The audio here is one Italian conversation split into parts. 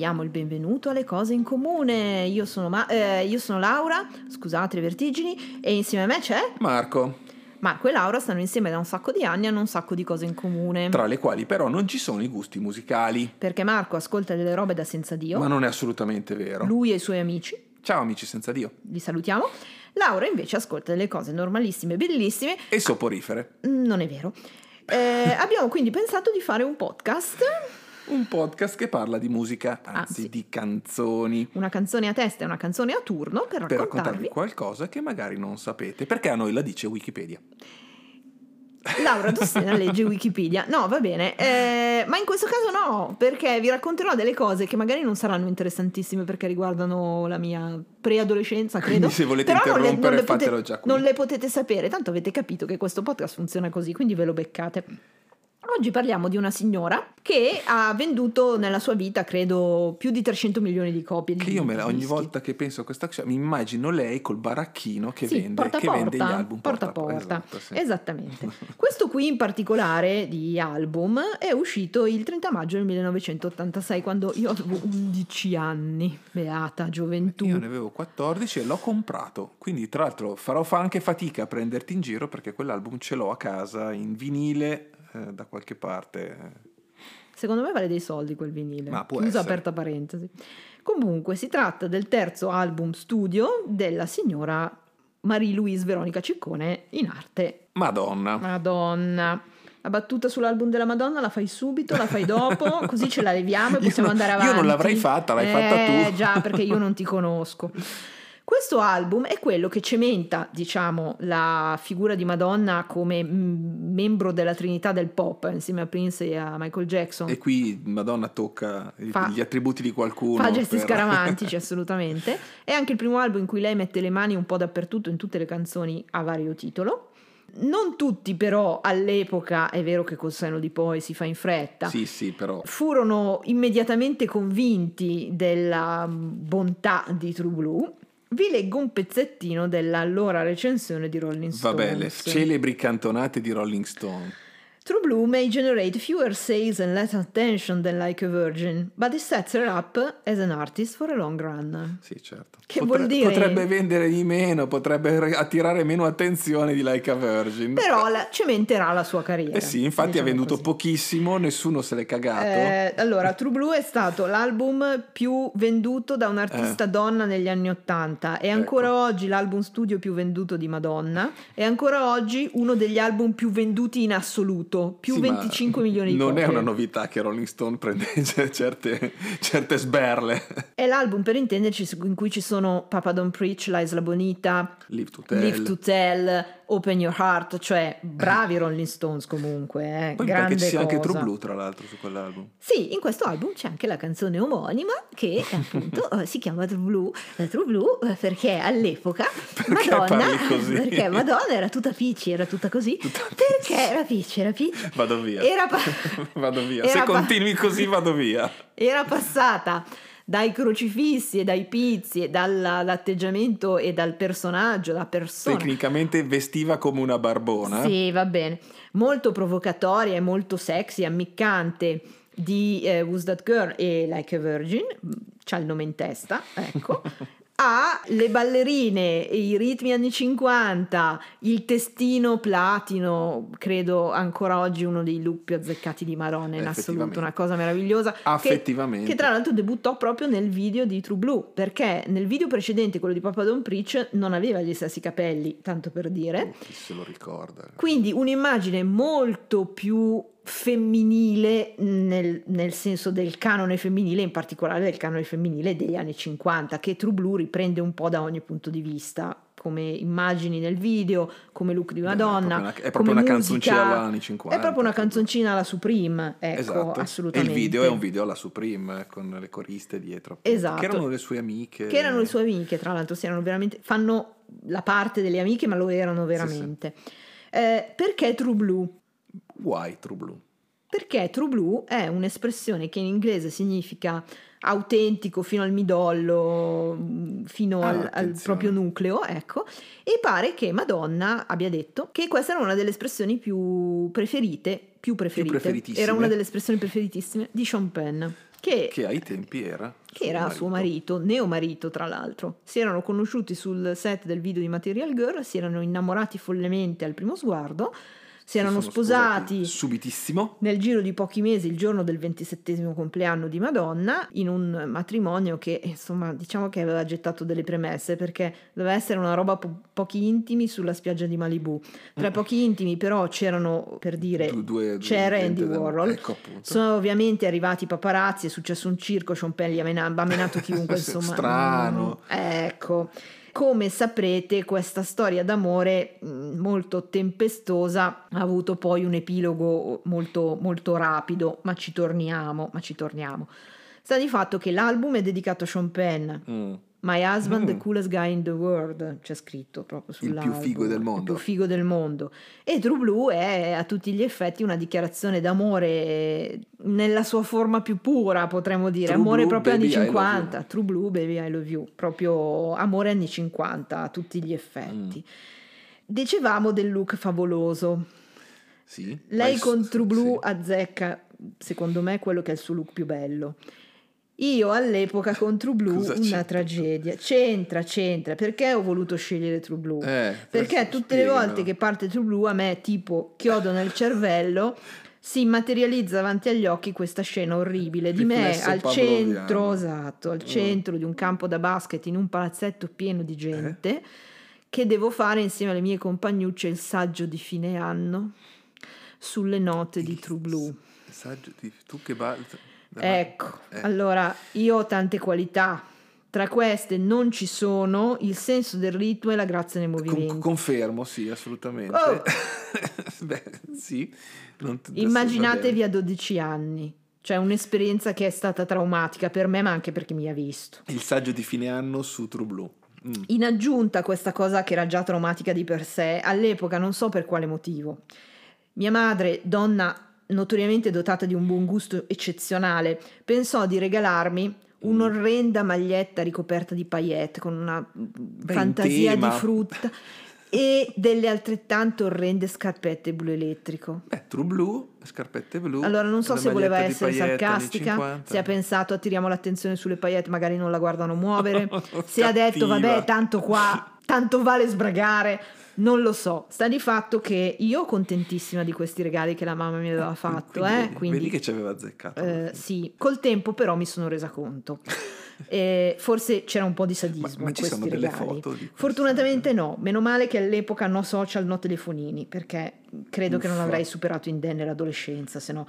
diamo il benvenuto alle cose in comune. Io sono, Ma- eh, io sono Laura, scusate le vertigini, e insieme a me c'è Marco, Marco e Laura stanno insieme da un sacco di anni e hanno un sacco di cose in comune. tra le quali però non ci sono i gusti musicali. Perché Marco ascolta delle robe da senza Dio, Ma non è assolutamente vero. lui e i suoi amici, Ciao amici senza Dio. li salutiamo. Laura invece ascolta delle cose normalissime, bellissime. E soporifere. Non è vero. Eh, abbiamo quindi pensato di fare un podcast, Un podcast che parla di musica, anzi Anzi. di canzoni. una canzone a testa e una canzone a turno per Per raccontarvi. raccontarvi qualcosa che magari non sapete, perché a noi la dice Wikipedia. Laura Tossena legge Wikipedia. No, va bene, eh, ma in questo caso no, perché vi racconterò delle cose che magari non saranno interessantissime perché riguardano la mia preadolescenza, credo. Quindi se volete Però non le- interrompere, non le fatelo potete- già qui. Non le potete sapere, tanto avete capito che questo podcast funziona così, quindi ve lo beccate. Oggi parliamo di una signora che ha venduto nella sua vita, credo, più di 300 milioni di copie di Che io me la- ogni volta che penso a questa cosa mi immagino lei col baracchino che, Sì, vende, porta che porta, vende gli album. porta a po- porta. esatto, sì. Esattamente. Questo qui in particolare di album è uscito il 30 maggio del 1986 quando io avevo 11 anni, beata gioventù. Io ne avevo 14 e l'ho comprato. Quindi, tra l'altro, farò fa anche fatica a prenderti in giro perché quell'album ce l'ho a casa in vinile eh, da qualche parte. Secondo me vale dei soldi quel vinile. Ma può Chiusa essere. aperta parentesi. Comunque si tratta del terzo album studio della signora Marie-Louise Veronica Ciccone in arte Madonna. Madonna. La battuta sull'album della Madonna la fai subito, la fai dopo, così ce la leviamo e Io possiamo non- andare io avanti. non l'avrei fatta, l'hai eh, fatta tu. già, perché io non ti conosco. Questo album è quello che cementa, diciamo, la figura di Madonna come mm, membro della Trinità del pop insieme a Prince e a Michael Jackson. E qui Madonna tocca Fa- gli attributi di qualcuno. Fa gesti per- scaramantici, assolutamente. È anche il primo album in cui lei mette le mani un po' dappertutto in tutte le canzoni a vario titolo. Non tutti, però, all'epoca, è vero che col senno di poi si fa in fretta, Sì, sì, però. furono immediatamente convinti della bontà di True Blue. Vi leggo un pezzettino dell'allora recensione di Rolling Stones. Vabbè, le celebri cantonate di Rolling Stone. True Blue may generate fewer sales and less attention than Like a Virgin, but it sets her up as an artist for a long run. Sì, certo. Che vuol dire? Potrebbe vendere di meno, potrebbe re- attirare meno attenzione di Like a Virgin. Però la- cementerà la sua carriera. Eh sì, infatti diciamo ha venduto così. pochissimo, nessuno se l'è cagato. Eh, allora, True Blue è stato l'album più venduto da un'artista donna negli anni Ottanta. È ancora Eh. Ecco. oggi l'album studio più venduto di Madonna. È ancora oggi uno degli album più venduti in assoluto, più Sì, ma 25 milioni di Non copie. è una novità che Rolling Stone prende certe, certe sberle. È l'album per intenderci in cui ci sono Papa Don't Preach, La Isla Bonita, Live to Tell. Live to Tell, Open Your Heart, cioè bravi Rolling Stones comunque, eh, Poi grande che ci sia anche cosa. True Blue, tra l'altro, su quell'album. Sì, in questo album c'è anche la canzone omonima che appunto eh, si chiama True Blue, Eh, True Blue eh, perché all'epoca Perché Madonna, perché Madonna era tutta picci, era tutta così, Tutta perché era picci, era picci, Vado via. era, pa- Vado via. era Se pa- continui così vado via. era passata dai crocifissi e dai pizzi e dalla- dall'atteggiamento e dal personaggio, la persona Tecnicamente vestiva come una barbona. Sì, va bene. Molto provocatoria e molto sexy, ammiccante di eh, Who's That Girl e Like a Virgin, c'ha il nome in testa, ecco. Ha le ballerine, i ritmi anni 50, il testino platino, credo ancora oggi uno dei look più azzeccati di Marone, in assoluto, una cosa meravigliosa. che- Affettivamente. Che, tra l'altro debuttò proprio nel video di True Blue, perché nel video precedente, quello di Papa Don't Preach, non aveva gli stessi capelli, tanto per dire. Oh, chi se lo ricorda. Quindi un'immagine molto più femminile nel, nel senso del canone femminile, in particolare del canone femminile degli anni 50, che True Blue riprende un po' da ogni punto di vista, come immagini nel video, come look di una Beh, donna. È proprio una, è come proprio una musica. canzoncina alla anni 50. È proprio una canzoncina alla Supreme, ecco, Esatto. assolutamente. E il video è un video alla Supreme eh, con le coriste dietro. Esatto. Che erano le sue amiche. Che erano le sue amiche, tra l'altro, si erano veramente, fanno la parte delle amiche, ma lo erano veramente. Eh, perché True Blue? Why True Blue? Perché True Blue è un'espressione che in inglese significa autentico fino al midollo, mh, fino Ah, al, al proprio nucleo, ecco, e pare che Madonna abbia detto che questa era una delle espressioni più preferite, più preferite, preferitissime. era una delle espressioni preferitissime di Sean Penn. che, che ai tempi era che era suo marito, neo marito tra l'altro. Si erano conosciuti sul set del video di Material Girl, si erano innamorati follemente al primo sguardo, si erano sposati, sposati, subitissimo nel giro di pochi mesi, il giorno del ventisettesimo compleanno di Madonna, in un matrimonio che insomma diciamo che aveva gettato delle premesse perché doveva essere una roba po- pochi intimi sulla spiaggia di Malibu. Tra mm. pochi intimi però c'erano per dire due, due, c'era Andy Warhol. Ecco, Sono ovviamente arrivati i paparazzi, è successo un circo, Sean Penn ha menato chiunque insomma. Strano. Mm, ecco. Come saprete, questa storia d'amore mm, molto tempestosa ha avuto poi un epilogo molto, molto rapido, ma ci torniamo, ma ci torniamo. Sta di fatto che l'album è dedicato a Sean Penn. Mm My husband, mm. the coolest guy in the world, c'è scritto proprio sull'album. Il più figo del mondo. Il più figo del mondo. E True Blue è a tutti gli effetti una dichiarazione d'amore nella sua forma più pura, potremmo dire. True amore Blue, proprio anni 50. True Blue, baby, I love you. Proprio amore anni 50 a tutti gli effetti. Mm. Dicevamo del look favoloso. Sì. Lei con True Blue sì. azzecca, secondo me, quello che è il suo look più bello. Io all'epoca con True Blue Cosa una c'entra? tragedia. C'entra, c'entra. Perché ho voluto scegliere True Blue? Eh, Perché tutte le volte che parte True Blue a me tipo chiodo nel cervello si materializza davanti agli occhi questa scena orribile di me al centro, esatto, al mm. centro di un campo da basket in un palazzetto pieno di gente eh? che devo fare insieme alle mie compagnucce il saggio di fine anno sulle note di True Blue. Saggio di tu che balza Ecco, eh. allora io ho tante qualità. Tra queste non ci sono il senso del ritmo e la grazia nei movimenti. Con, confermo, sì, assolutamente. Oh. Beh, sì. Immaginatevi a 12 anni. Cioè un'esperienza che è stata traumatica per me, ma anche per chi mi ha visto. Il saggio di fine anno su True Blue. Mm. In aggiunta a questa cosa che era già traumatica di per sé, all'epoca non so per quale motivo. Mia madre, donna notoriamente dotata di un buon gusto eccezionale, pensò di regalarmi un'orrenda maglietta ricoperta di paillette con una Beh, fantasia di frutta e delle altrettanto orrende scarpette blu elettrico. Beh, true blu, scarpette blu. Allora non so se voleva essere sarcastica, se ha pensato attiriamo l'attenzione sulle paillette, magari non la guardano muovere, se ha detto vabbè tanto qua, tanto vale sbragare. Non lo so, sta di fatto che io contentissima di questi regali che la mamma mi aveva fatto. Quindi, eh? Quindi, vedi che ci aveva azzeccato. Eh, sì, col tempo però mi sono resa conto. Eh, forse c'era un po' di sadismo ma, ma in questi regali. Fortunatamente no, meno male che all'epoca no social, no telefonini, perché credo Uffa. che non avrei superato indenne l'adolescenza, se no.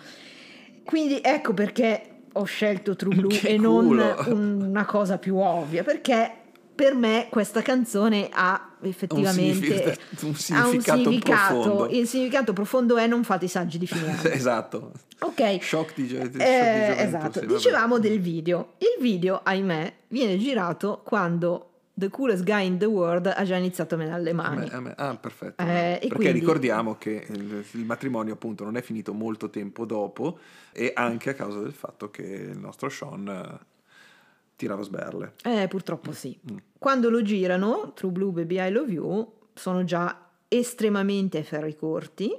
Quindi ecco perché ho scelto True Blue che e culo. non una cosa più ovvia, perché per me questa canzone ha effettivamente un significato, un significato, un significato profondo. Il significato profondo è non fate i saggi di fine anno. esatto. Ok. Shock di, gio- eh, di Esatto. Sì, Dicevamo del video. Il video, ahimè, viene girato quando The Coolest Guy in the World ha già iniziato a menare le mani. A me, a me. Ah, perfetto. Eh, Perché quindi... ricordiamo che il, il, matrimonio appunto non è finito molto tempo dopo e anche a causa del fatto che il nostro Sean tirava sberle. Eh, purtroppo sì. Mm. Quando lo girano, True Blue Baby I Love You, sono già estremamente ai ferri corti.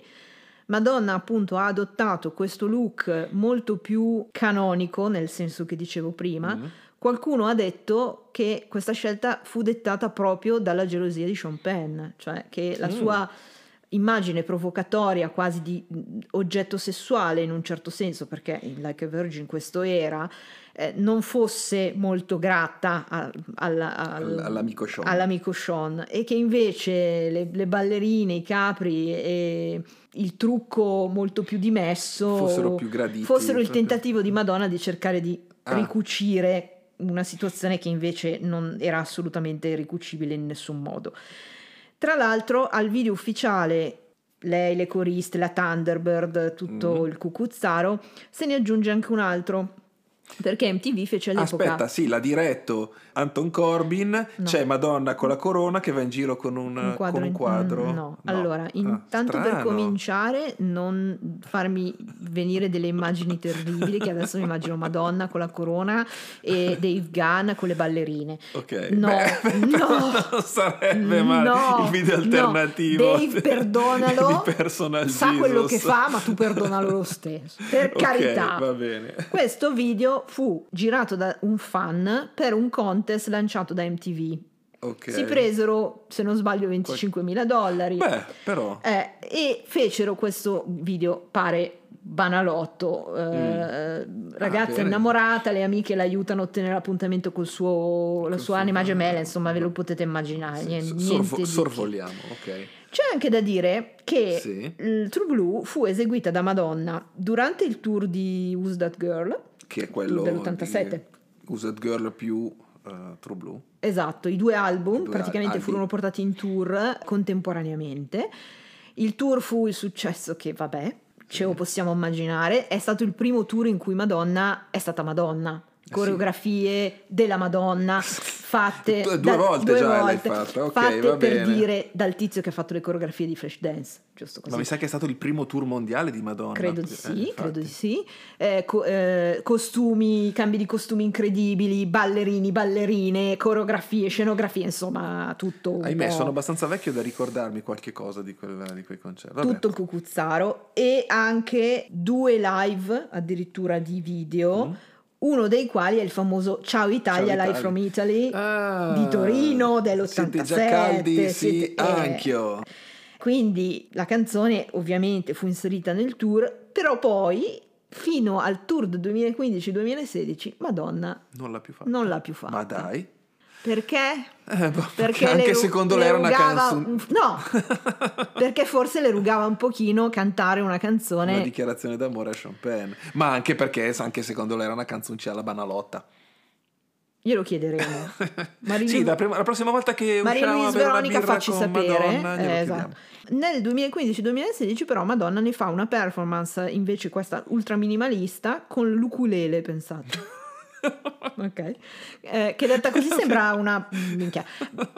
Madonna appunto ha adottato questo look molto più canonico, nel senso che dicevo prima. Mm. Qualcuno ha detto che questa scelta fu dettata proprio dalla gelosia di Sean Penn, cioè che la mm. sua immagine provocatoria quasi di oggetto sessuale in un certo senso, perché in Like a Virgin questo era, eh, non fosse molto grata a, alla, al, all'amico, Sean. all'amico, Sean. e che invece le, le, ballerine, i capri e il trucco molto più dimesso fossero più graditi. Fossero il tentativo di Madonna di cercare di ah. ricucire una situazione che invece non era assolutamente ricucibile in nessun modo. Tra l'altro al video ufficiale lei, le coriste, la Thunderbird, tutto mm. il cucuzzaro, se ne aggiunge anche un altro perché MTV fece all'epoca. Aspetta, sì, l'ha diretto Anton Corbin. No. C'è Madonna con la corona che va in giro con un, un quadro. Con un quadro. In... No. no. allora, intanto ah, per cominciare, non farmi venire delle immagini terribili. che adesso mi immagino Madonna con la corona e Dave Gunn con le ballerine. Ok, no, Beh, no, non sarebbe mai il video alternativo. Dave, perdonalo. Sa quello che fa, ma tu perdonalo lo stesso. Per okay, carità. Va bene. Questo video video fu girato da un fan per un contest lanciato da MTV. Okay. Si presero, se non sbaglio, 25 mila dollari. Beh, però. Eh, e fecero questo video, pare banalotto, eh, mm. ragazza ah, innamorata, le amiche l'aiutano a ottenere l'appuntamento con suo, la sua anima gemella, insomma ve lo potete immaginare. Niente, Sorvo, sorvoliamo, ok. C'è anche da dire che sì. il True Blue fu eseguita da Madonna durante il tour di Who's That Girl, che è quello dell'87. Who's That Girl più uh, True Blue. Esatto, i due album I due praticamente albi. furono portati in tour contemporaneamente. Il tour fu il successo che, vabbè, ce lo possiamo immaginare, è stato il primo tour in cui Madonna è stata Madonna. Eh Coreografie sì. della Madonna fatte due da, volte due già volte, l'hai fatta, okay, fatte per bene. dire dal tizio che ha fatto le coreografie di Flashdance, giusto così. Ma mi sa che è stato il primo tour mondiale di Madonna. Credo di sì, eh, credo di sì. Eh, co- eh, costumi, cambi di costumi incredibili, ballerini, ballerine, coreografie, scenografie, insomma, tutto. Ahimè, sono abbastanza vecchio da ricordarmi qualche cosa di, quel, di quei concerti. Vabbè. Tutto il cucuzzaro e anche due live addirittura di video. Mm uno dei quali è il famoso Ciao Italia, Ciao Live from Italy ah, di Torino dell'87. Siete già caldi, sì, siete, anch'io. Eh, quindi la canzone ovviamente fu inserita nel tour, però poi fino al tour del 2015-2016 Madonna non l'ha più fatta. Non l'ha più fatta. Ma dai. Perché? Eh, boh, perché anche le, secondo lei era una canzone. No, perché forse le rugava un pochino cantare una canzone. Una dichiarazione d'amore a Sean Penn. Ma anche perché anche secondo lei era una canzoncella banalotta. Glielo chiederemo. Marini... sì, la, prima, la, prossima volta che Maria usciamo a Veronica facci sapere. Madonna, eh, esatto. Nel 2015-2016 però Madonna ne fa una performance invece questa ultra minimalista con l'ukulele, pensate. ok, eh, che detta così sembra una minchia,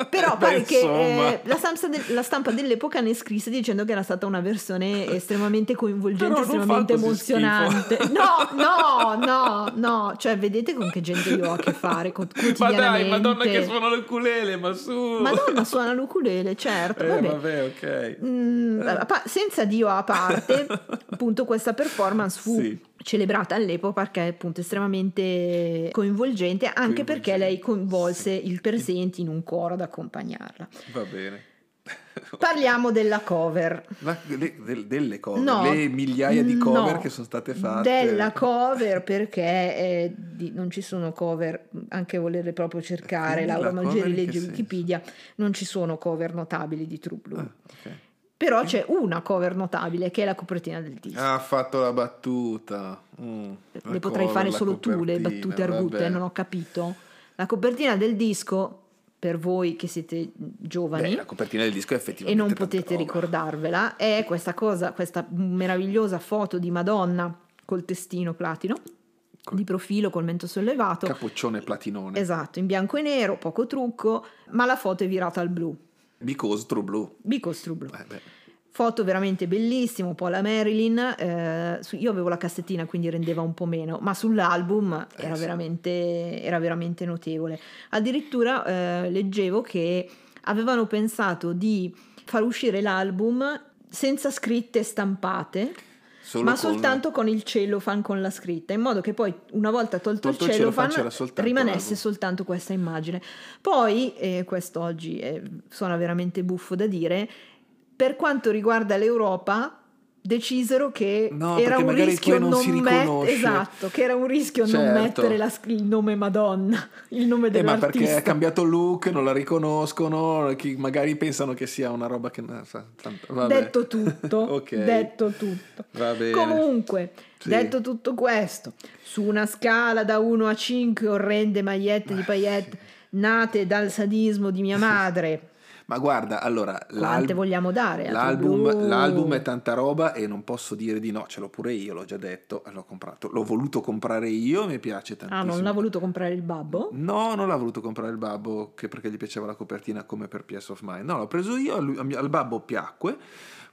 però pare Beh, che eh, la, stampa de- la, stampa dell'epoca ne scrisse dicendo che era stata una versione estremamente coinvolgente, estremamente emozionante. Schifo. No, no, no, no, cioè vedete con che gente io ho a che fare Ma dai, Madonna che suona l'ukulele, ma su! Madonna suona l'ukulele, certo. Eh, vabbè. vabbè ok. Mm, senza Dio a parte, appunto questa performance fu... Sì celebrata all'epoca perché è appunto estremamente coinvolgente, anche coinvolgente. perché lei coinvolse il presente in un coro ad accompagnarla. Va bene. Parliamo della cover. La, le, delle cover, no, le migliaia di cover no, che sono state fatte. Della cover perché eh, di, non ci sono cover, anche volerle proprio cercare, Laura Maggieri legge Wikipedia, non ci sono cover notabili di True Blue. Ah, okay. Però c'è una cover notabile che è la copertina del disco. Ha fatto la battuta. Mm, la le potrai fare solo tu le battute argute, non ho capito. La copertina del disco, per voi che siete giovani Beh, la copertina del disco è effettivamente e non potete ricordarvela, è questa cosa, questa meravigliosa foto di Madonna col testino platino di profilo col mento sollevato. Capoccione platinone. Esatto, in bianco e nero, poco trucco, ma la foto è virata al blu. Because True Blue. Because True Blue. Eh Foto veramente po' la Marilyn. Eh, io avevo la cassettina, quindi rendeva un po' meno, ma sull'album eh, era, sì. veramente, era, veramente, notevole. Addirittura eh, leggevo che avevano pensato di far uscire l'album senza scritte stampate Solo ma con... soltanto con il cellophane con la scritta, in modo che poi una volta tolto, tolto il cellophane, cellophane rimanesse l'album. soltanto questa immagine. Poi, e questo oggi è, suona veramente buffo da dire, per quanto riguarda l'Europa, decisero che no, era un rischio non, non mettere esatto, che era un rischio certo. non mettere la, il nome Madonna, il nome dell'artista. Eh, ma perché ha cambiato look, non la riconoscono, magari pensano che sia una roba che Vabbè. detto tutto, okay. detto tutto. Comunque, sì. detto tutto questo, su una scala da 1 a 5 orrende magliette di paillette nate dal sadismo di mia madre ma guarda, allora... Quante vogliamo dare? L'album, l'album, è tanta roba e non posso dire di no, ce l'ho pure io, l'ho già detto, l'ho comprato. L'ho voluto comprare io, mi piace tantissimo. Ah, non l'ha voluto comprare il babbo? No, non l'ha voluto comprare il babbo, che perché gli piaceva la copertina come per Piece of Mind. No, l'ho preso io, al, al babbo piacque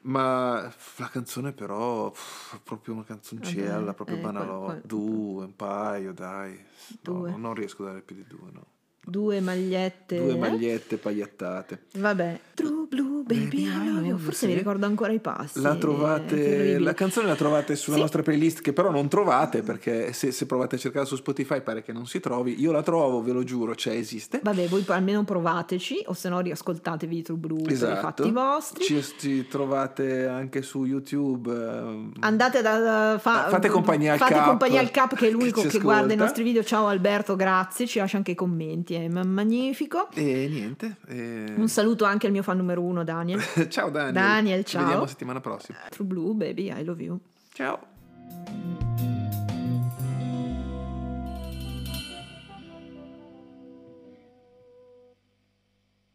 ma la canzone però pff, proprio una canzoncella, proprio eh, banalò, due, un paio, dai. No, non riesco a dare più di due, no. Due magliette. Due magliette pagliattate. Vabbè. True Blue Baby, I love you. Forse mi ricordo ancora i passi. La trovate, terribile. la canzone la trovate sulla Sì. nostra playlist che però non trovate perché se, se provate a cercare su Spotify pare che non si trovi. Io la trovo, ve lo giuro, c'è, esiste. Vabbè, voi almeno provateci, o se no riascoltatevi True Blue per i Esatto. fatti vostri. Ci, ci trovate anche su YouTube. ehm, Andate da, fa- Fate compagnia al fate Cap, compagnia al Cap che è che l'unico ci che, guarda i nostri video. Ciao Alberto, grazie, ci lascia anche i commenti, ma- magnifico. E niente. e- Un saluto anche al mio fan numero uno, Daniel. ciao Daniel. Daniel, Ci ciao. vediamo settimana prossima. True Blue, baby, I love you. Ciao.